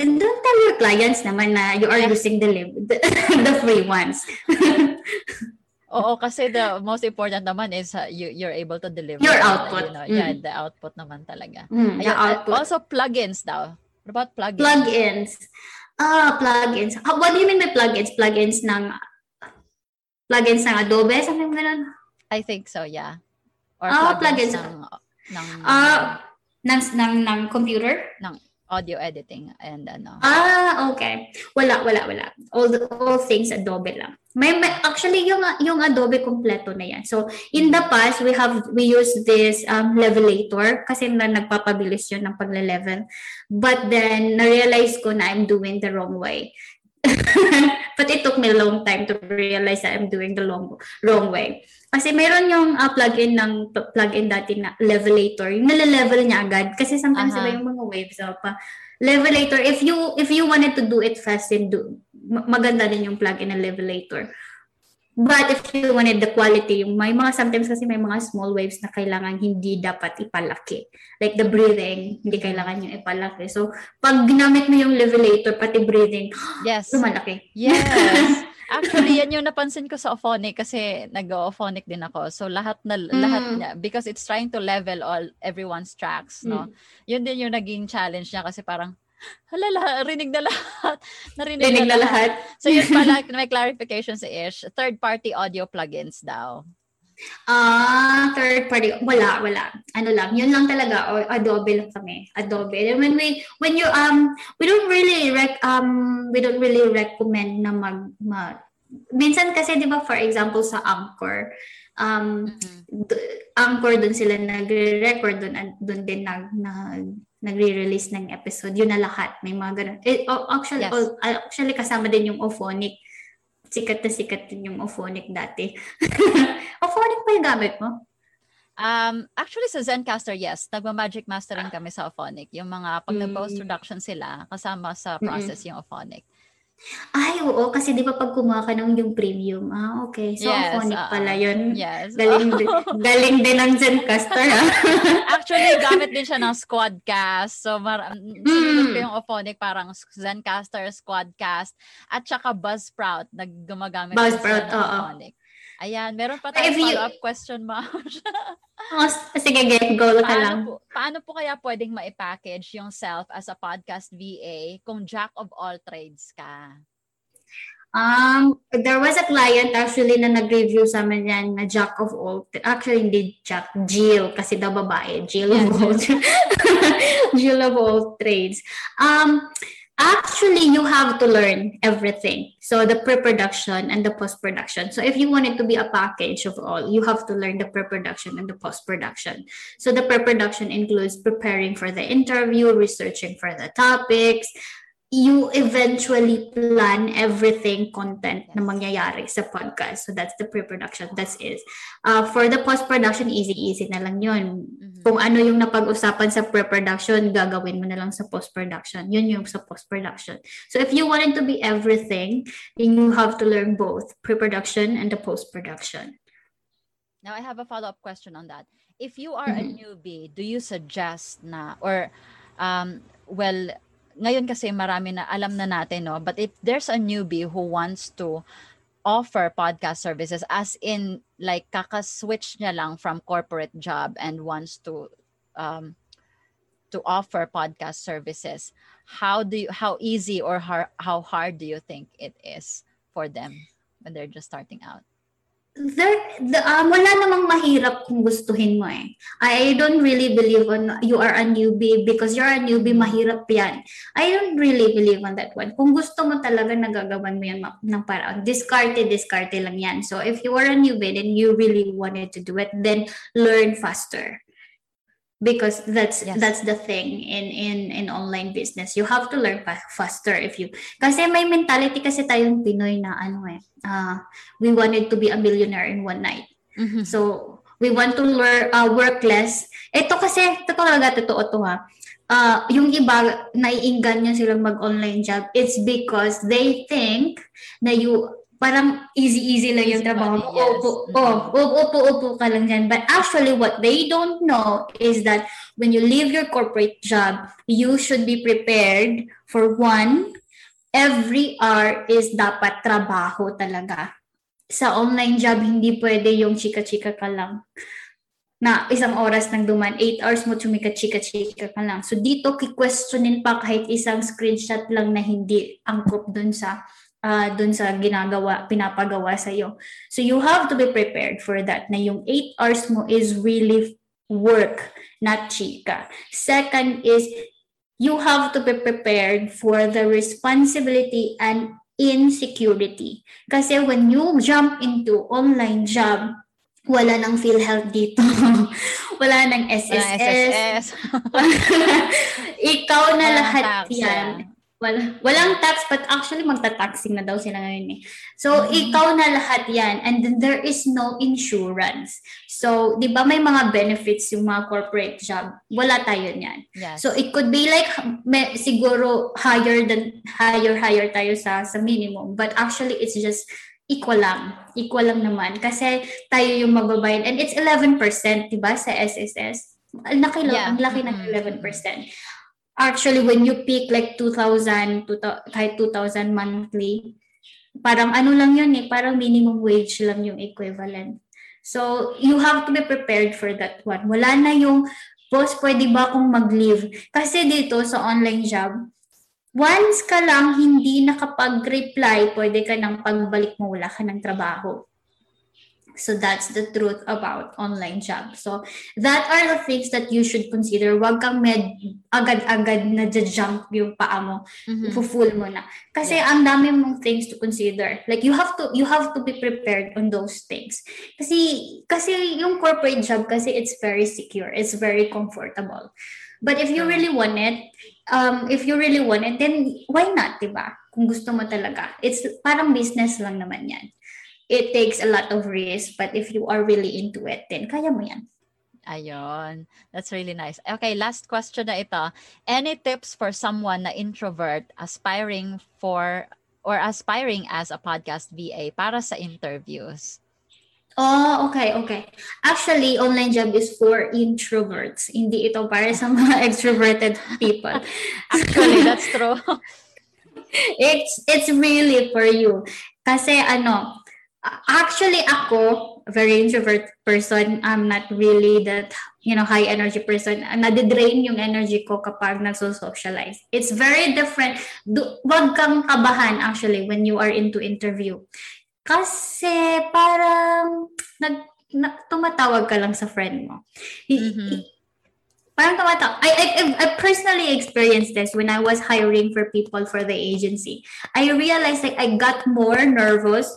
And don't tell your clients naman na you are using the, the, the free ones. Oo, kasi the most important naman is uh, you, you're able to deliver. Your output. You know, mm. Yeah, the output naman talaga. Mm, the Ayun, uh, output. Also, plugins daw. What about plugins? Plugins. Ah, plugins. Uh, what do you mean by plugins? Plugins ng plugins ng Adobe? Something ganun? I think so, yeah. Or ah, plugins, plugins ng, ng, uh, ng, ng, ng computer? Ng audio editing and ano. Ah, okay. Wala, wala, wala. All, the, all things Adobe lang. May, may actually yung yung Adobe kompleto na yan. So in the past we have we use this um, levelator kasi na nagpapabilis yun ng pagle-level. But then na-realize ko na I'm doing the wrong way. But it took me a long time to realize that I'm doing the long, wrong way. Kasi meron yung uh, plugin ng plugin dati na levelator. Yung nale-level niya agad. Kasi sometimes uh-huh. yung mga waves so, pa. Levelator, if you if you wanted to do it fast and do, maganda din yung plugin na levelator. But if you wanted the quality, yung may mga sometimes kasi may mga small waves na kailangan hindi dapat ipalaki. Like the breathing, hindi kailangan yung ipalaki. So, pag ginamit mo yung levelator, pati breathing, yes. lumalaki. Yes. Actually, yan yung napansin ko sa Ophonic kasi nag-Ophonic din ako. So lahat na mm. lahat niya because it's trying to level all everyone's tracks, no. Mm. Yun din yung naging challenge niya kasi parang Hala, rinig na lahat. Narinig rinig na, na lahat. lahat. So yun pala, may clarification sa Ish. Third-party audio plugins daw. Ah, uh, third party. Wala, wala. Ano lang, yun lang talaga. O, Adobe lang kami. Adobe. And when we, when you, um, we don't really, rec, um, we don't really recommend na mag, mag minsan kasi, di ba, for example, sa Anchor, um, mm-hmm. d- Anchor, dun sila nagre-record, dun, dun din nag, nag, nagre-release ng episode. Yun na lahat. May mga ganun. Eh, oh, actually, yes. oh, actually, kasama din yung Ophonic sikat na sikat din yung Ophonic dati. Ophonic pa yung gamit mo? Um, actually sa Zencaster, yes. Nagma-magic mastering kami sa Ophonic. Yung mga, pag mm. nag-post-production sila, kasama sa process mm-hmm. yung Ophonic. Ay, oo. Kasi di ba pag kumuha ka ng yung premium, ah, okay. So, yes, phonic uh, pala yun. Yes. Galing, din, galing din ng Zencaster, ha? Actually, gamit din siya ng Squadcast. So, mar- mm. sinunod ko yung Ophonic, parang Zencaster, Squadcast, at saka Buzzsprout, na gumagamit Buzzsprout, oo. Ophonic. Ayan, meron pa tayong follow-up question, Marge. oh, sige, get go ka paano lang. Po, paano po kaya pwedeng ma-package yung self as a podcast VA kung jack of all trades ka? Um, there was a client actually na nag-review sa amin yan na jack of all, actually hindi jack, Jill, kasi daw babae, Jill of all, Jill of all trades. Um, actually you have to learn everything. So the pre-production and the post-production. So if you want it to be a package of all you have to learn the pre-production and the post-production. So the pre-production includes preparing for the interview researching for the topics you eventually plan everything content na mangyayari sa podcast. So that's the pre-production. That's it. Uh, for the post-production, easy-easy na lang yun. Mm-hmm. Kung ano yung napag-usapan sa pre-production, gagawin mo na lang sa post-production. Yun yung sa post-production. So if you want it to be everything, then you have to learn both pre-production and the post-production. Now I have a follow-up question on that. If you are mm-hmm. a newbie, do you suggest na or um, well ngayon kasi marami na alam na natin, no? But if there's a newbie who wants to offer podcast services as in like kaka-switch niya lang from corporate job and wants to um, to offer podcast services how do you how easy or how, how hard do you think it is for them when they're just starting out there the um, wala namang mahirap kung gustuhin mo eh. I don't really believe on you are a newbie because you're a newbie mahirap yan. I don't really believe on that one. Kung gusto mo talaga nagagawan mo yan ng paraan. Discarte, discarte lang yan. So if you are a newbie and you really wanted to do it, then learn faster because that's yes. that's the thing in in in online business you have to learn fa- faster if you kasi may mentality kasi tayong Pinoy na ano eh uh, we wanted to be a millionaire in one night mm-hmm. so we want to learn uh, work less ito kasi ito talaga totoo to ha uh, yung iba naiinggan niya silang mag-online job it's because they think na you parang easy-easy lang yung trabaho mo. Yes. Opo, oh, upo, upo ka lang dyan. But actually, what they don't know is that when you leave your corporate job, you should be prepared for one, every hour is dapat trabaho talaga. Sa online job, hindi pwede yung chika-chika ka lang na isang oras nang duman, 8 hours mo chumika-chika-chika ka lang. So dito, ki-questionin pa kahit isang screenshot lang na hindi angkop dun sa uh, dun sa ginagawa, pinapagawa sa iyo. So you have to be prepared for that na yung 8 hours mo is really work, not chika. Second is you have to be prepared for the responsibility and insecurity. Kasi when you jump into online job, wala nang PhilHealth dito. wala nang SSS. Wala SSS. Ikaw na wala lahat yan. Wala, walang tax, but actually magta-taxing na daw sila ngayon eh. So, mm-hmm. ikaw na lahat yan. And then there is no insurance. So, di ba may mga benefits yung mga corporate job? Wala tayo niyan. Yes. So, it could be like, may, siguro higher than, higher, higher tayo sa, sa minimum. But actually, it's just equal lang. Equal lang naman. Kasi tayo yung magbabayad. And it's 11%, di ba, sa SSS. Ang laki, yeah. ang laki ng 11%. Actually when you peak like 2,000 to kahit 2,000 monthly parang ano lang yun eh parang minimum wage lang yung equivalent. So you have to be prepared for that one. Wala na yung boss pwede ba akong mag-leave? Kasi dito sa online job once ka lang hindi nakapag-reply pwede ka nang pagbalik mo wala ka ng trabaho So that's the truth about online jobs. So that are the things that you should consider. Huwag kang med agad-agad na jump yung paa mo. Mm-hmm. Mo na. Kasi yeah. ang dami mong things to consider. Like you have to you have to be prepared on those things. Kasi kasi yung corporate job kasi it's very secure. It's very comfortable. But if you really want it, um, if you really want it, then why not, diba? Kung gusto mo talaga. It's parang business lang naman yan it takes a lot of risk. But if you are really into it, then kaya mo yan. Ayon. That's really nice. Okay, last question na ito. Any tips for someone na introvert aspiring for or aspiring as a podcast VA para sa interviews? Oh, okay, okay. Actually, online job is for introverts. Hindi ito para sa mga extroverted people. Actually, that's true. it's it's really for you. Kasi ano, actually ako very introvert person i'm not really that you know high energy person. Nade-drain yung energy ko kapag nagso-socialize. It's very different. Du- wag kang kabahan actually when you are into interview. Kasi parang nag, nag tumatawag ka lang sa friend mo. Mm-hmm. parang tumatawag I, I, I personally experienced this when I was hiring for people for the agency. I realized like I got more nervous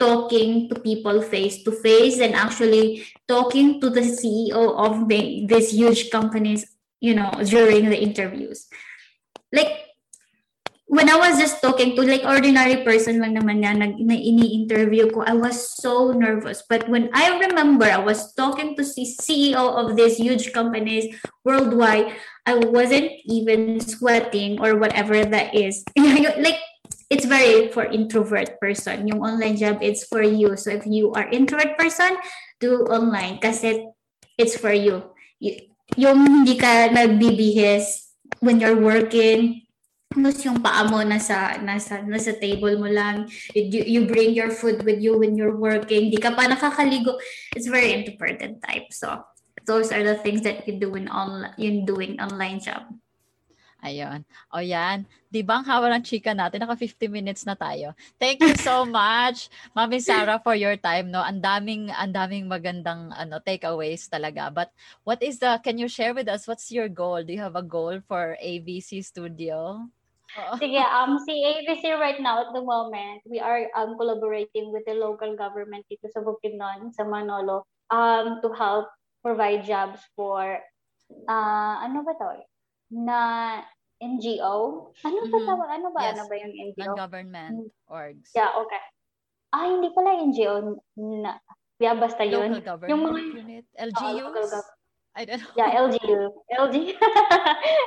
talking to people face to face and actually talking to the CEO of the, these huge companies, you know, during the interviews. Like, when I was just talking to like ordinary person lang naman na, na ini-interview ko, I was so nervous. But when I remember I was talking to the CEO of these huge companies worldwide, I wasn't even sweating or whatever that is. like it's very for introvert person. Yung online job, it's for you. So if you are introvert person, do online kasi it's for you. Yung hindi ka nagbibihis when you're working, tapos yung paa mo nasa, nasa, nasa table mo lang. You, you bring your food with you when you're working. Di ka pa nakakaligo. It's very introverted type. So, those are the things that you do in online, in doing online job. Ayun. O yan. Di ba ang hawa ng chika natin? Naka 50 minutes na tayo. Thank you so much, Mami Sarah, for your time. No, ang daming, ang daming magandang ano, takeaways talaga. But what is the, can you share with us, what's your goal? Do you have a goal for ABC Studio? Sige, um, si ABC right now at the moment, we are um, collaborating with the local government dito sa Bukidnon, sa Manolo, um, to help provide jobs for, uh, ano ba to? Na NGO? Ano ba mm-hmm. tawag? Ano ba? Yes. Ano ba yung NGO? Non-government orgs. Yeah, okay. Ah, hindi pala NGO. Na, yeah, basta yun. Local government yung mga, unit. LGUs? Uh, I don't know. Yeah, LGU. LG.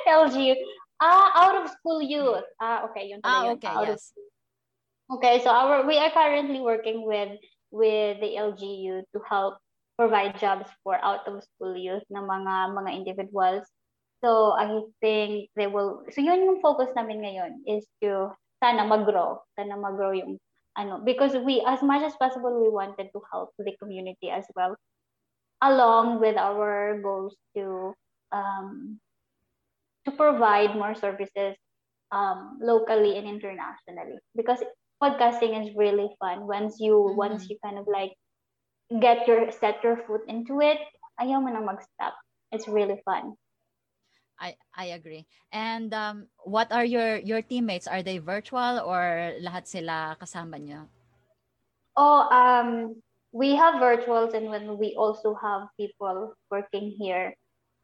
LGU. Ah, out of school youth. Ah, okay, yun Ah, yun. okay, out yes. okay, so our we are currently working with with the LGU to help provide jobs for out of school youth na mga mga individuals. So I think they will so yun yung focus namin ngayon is to sana mag-grow, sana mag-grow yung ano because we as much as possible we wanted to help the community as well along with our goals to um, to provide more services um, locally and internationally. Because podcasting is really fun. Once you mm-hmm. once you kind of like get your set your foot into it ayaw mo nang mag-stop. It's really fun I I agree. And um, what are your your teammates? Are they virtual or lahat sila kasama niyo? Oh, um, we have virtuals and when we also have people working here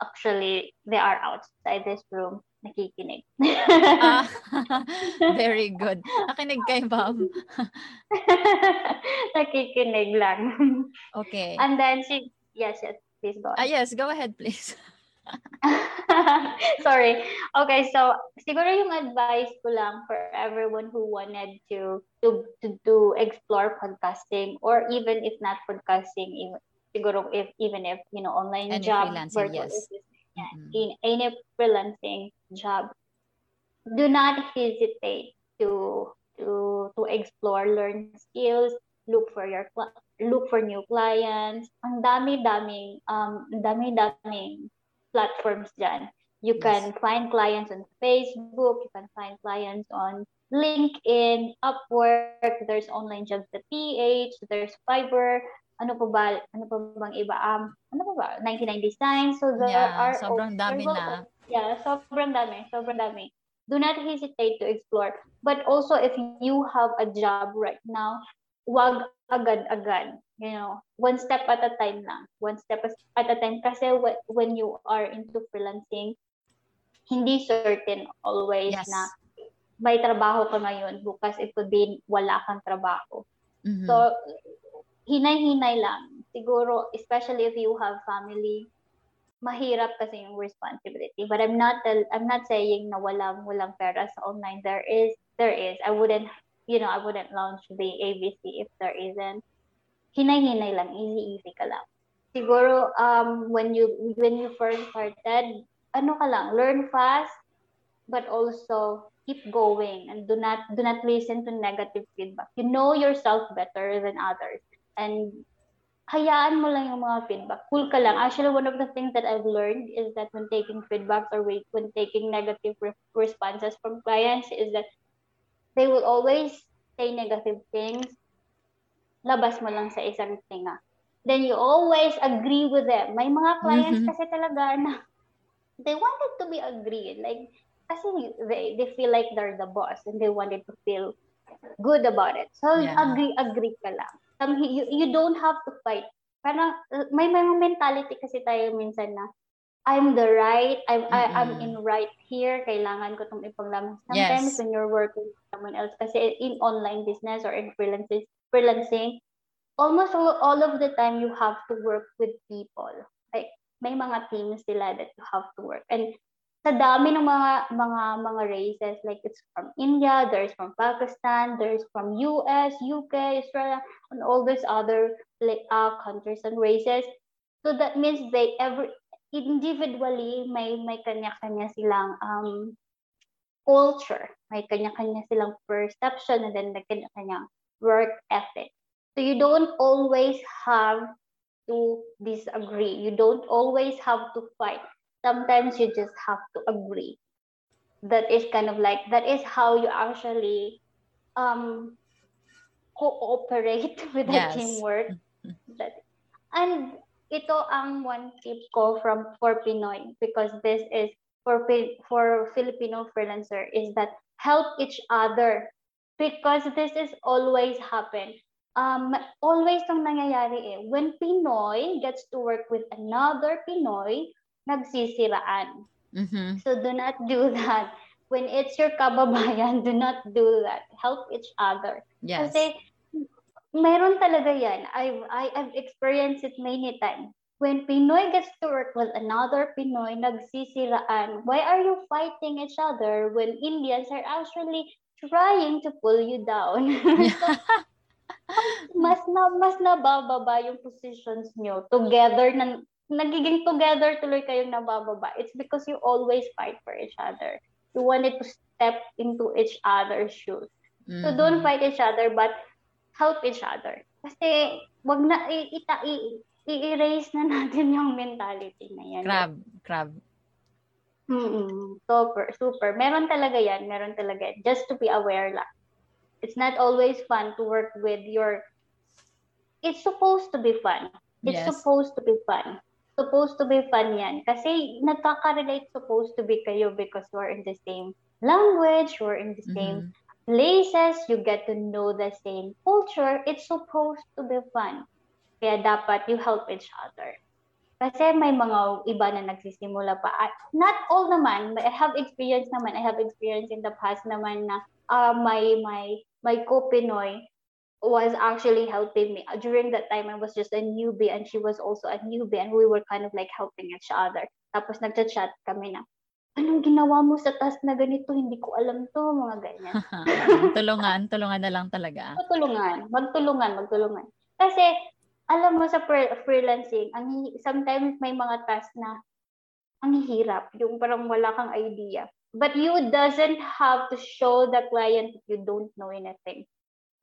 actually they are outside this room nakikinig. ah, very good. Nakinig kay ma'am. nakikinig lang. Okay. And then she, yes, yes, please go. Ah, yes, go ahead, please. Sorry. Okay, so siguro yung advice ko lang for everyone who wanted to to to, to explore podcasting or even if not podcasting, even siguro if even if you know online Any job virtual yes. yeah, mm-hmm. in any freelancing job do not hesitate to to to explore learn skills look for your look for new clients ang dami-daming um dami-daming platforms dyan you yes. can find clients on Facebook you can find clients on LinkedIn, Upwork, there's online jobs at PH, there's Fiverr, ano pa ba, ano pa bang iba? Um, ano pa ba? 99 Designs. So there yeah, are sobrang dami na. Yeah, sobrang dami, sobrang dami. Do not hesitate to explore. But also if you have a job right now, wag agad-agad. You know, one step at a time lang. One step at a time. Kasi when you are into freelancing, hindi certain always yes. na may trabaho ka ngayon, bukas ito din wala kang trabaho. Mm-hmm. So, hinay-hinay lang. Siguro, especially if you have family, mahirap kasi yung responsibility. But I'm not I'm not saying na walang walang pera sa online. There is there is. I wouldn't you know, I wouldn't launch the ABC if there isn't. Hinay-hinay lang, easy-easy ka lang. Siguro um when you when you first started, ano ka lang, learn fast but also keep going and do not do not listen to negative feedback. You know yourself better than others and hayaan mo lang yung mga feedback. Cool ka lang. Actually, one of the things that I've learned is that when taking feedbacks or when taking negative re- responses from clients is that they will always say negative things. Labas mo lang sa isang tinga. Then you always agree with them. May mga clients mm-hmm. kasi talaga na they wanted to be agreed. Like, kasi they, they feel like they're the boss and they wanted to feel good about it. So, yeah. agree, agree ka lang um, you, you don't have to fight. Parang uh, may mga mentality kasi tayo minsan na I'm the right, I'm mm-hmm. I, I'm in right here, kailangan ko itong ipaglaman. Sometimes yes. when you're working with someone else, kasi in online business or in freelancing, freelancing, almost all, of the time you have to work with people. Like, may mga teams sila that you have to work. And sa dami ng mga mga mga races like it's from India, there's from Pakistan, there's from US, UK, Australia, and all these other like uh, countries and races. So that means they every individually may may kanya-kanya silang um culture, may kanya-kanya silang perception and then may kanya-kanya work ethic. So you don't always have to disagree. You don't always have to fight sometimes you just have to agree that is kind of like that is how you actually um cooperate with the Yes. teamwork that and ito ang one tip ko from for Pinoy because this is for for Filipino freelancer is that help each other because this is always happen um always ang nangyayari eh when Pinoy gets to work with another Pinoy nagsisiraan Mhm. so do not do that when it's your kababayan do not do that help each other Yes. kasi meron talaga yan. I've, I, I've experienced it many times. When Pinoy gets to work with another Pinoy, nagsisiraan. Why are you fighting each other when Indians are actually trying to pull you down? mas na mas nabababa yung positions nyo together na nagiging together tuloy kayong nabababa it's because you always fight for each other you wanted to step into each other's shoes So don't fight each other but help each other. Kasi wag na i- ita i- i-erase na natin yung mentality na yan. Crab, crab. Mm-mm. Super, super. Meron talaga yan. Meron talaga yan. Just to be aware lang. It's not always fun to work with your... It's supposed to be fun. It's Yes. supposed to be fun. Supposed to be fun yan. Kasi nagkaka-relate supposed to be kayo because you're in the same language, you're in the same Mhm. places, you get to know the same culture, it's supposed to be fun. Kaya dapat you help each other. Kasi may mga iba na nagsisimula pa. Ah, Not all naman, but I have experience naman. I have experience in the past naman na uh, my, my, my co-Pinoy was actually helping me. During that time, I was just a newbie and she was also a newbie and we were kind of like helping each other. Tapos nagchat-chat kami na, anong ginawa mo sa task na ganito? Hindi ko alam to, mga ganyan. tulungan, tulungan na lang talaga. Magtulungan, magtulungan, magtulungan. Kasi, alam mo sa freelancing, ang sometimes may mga task na ang hirap, yung parang wala kang idea. But you doesn't have to show the client that you don't know anything.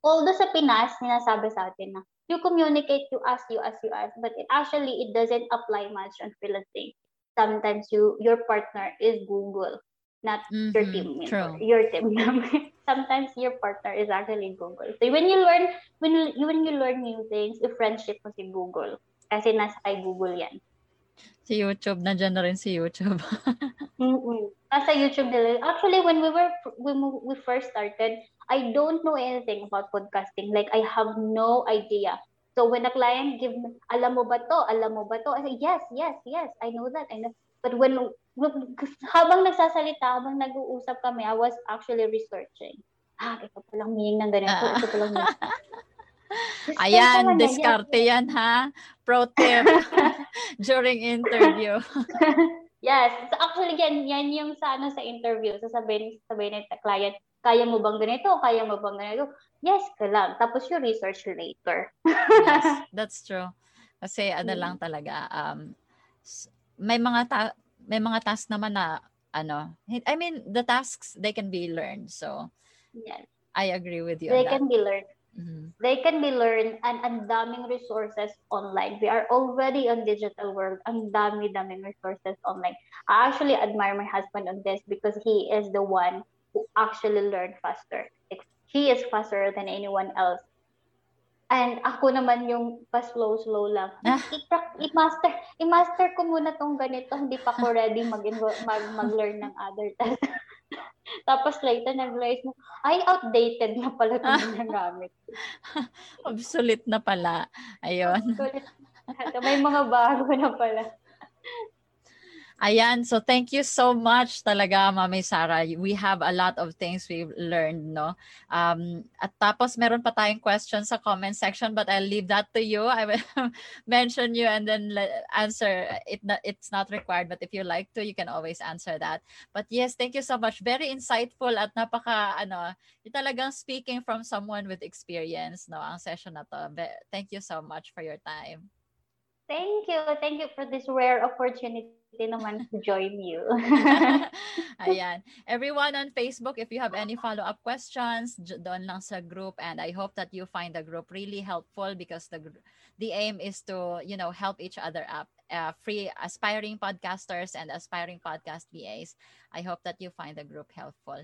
Although sa Pinas, sinasabi sa atin na you communicate, you ask, you ask, you ask, but it actually, it doesn't apply much on freelancing. Sometimes you your partner is Google, not your Mhm, team member, True. your team member. Sometimes your partner is actually Google. So when you learn when you when you learn new things, i friendship mo si Google. Kasi nasa kay Google yan. Si YouTube, nandiyan na rin si YouTube. Mm-mm. Nasa YouTube nila. Actually, when we were when we first started, I don't know anything about podcasting. Like I have no idea. So when a client give me, alam mo ba to? Alam mo ba to? I say, yes, yes, yes. I know that. I know. But when habang nagsasalita, habang nag-uusap kami, I was actually researching. Ah, ito palang meaning ng ganito. Ah. Ito palang meaning. Ayan, diskarte yan ha. Pro tip during interview. Yes. So actually, yan, yan yung sa, ano, sa interview. Sasabihin, sasabihin ng client, kaya mo bang ganito? Kaya mo bang ganito? Yes ka lang. Tapos you research later. yes, that's true. Kasi ano Mm. lang talaga, um, may mga ta- may mga tasks naman na ano, I mean, the tasks they can be learned. So, Yes. I agree with you They can be learned. Mhm. They can be learned and ang daming resources online. We are already on digital world. Ang dami-daming resources online. I actually admire my husband on this because he is the one who actually learned faster. He is faster than anyone else. And ako naman yung pa-slow-slow lang. Ah. I-master, i-master ko muna tong ganito. Hindi pa ako ready mag mag mag-learn ng other task. Tapos later, nag-realize mo, ay, outdated na pala itong ginagamit. Obsolete na pala. Ayun. May mga bago na pala. Ayan, so thank you so much talaga, Mami Sara. We have a lot of things we've learned, no? Um, at tapos meron pa tayong questions sa comment section, but I'll leave that to you. I will mention you and then answer. It it's not required, but if you like to, you can always answer that. But yes, thank you so much. Very insightful at napaka, ano, talagang speaking from someone with experience, no? Ang session na to. Thank you so much for your time. Thank you. Thank you for this rare opportunity din naman to join you. Ayan. Everyone on Facebook, if you have any follow-up questions, doon lang sa group. And I hope that you find the group really helpful because the the aim is to, you know, help each other up. Uh, free aspiring podcasters and aspiring podcast VAs. I hope that you find the group helpful.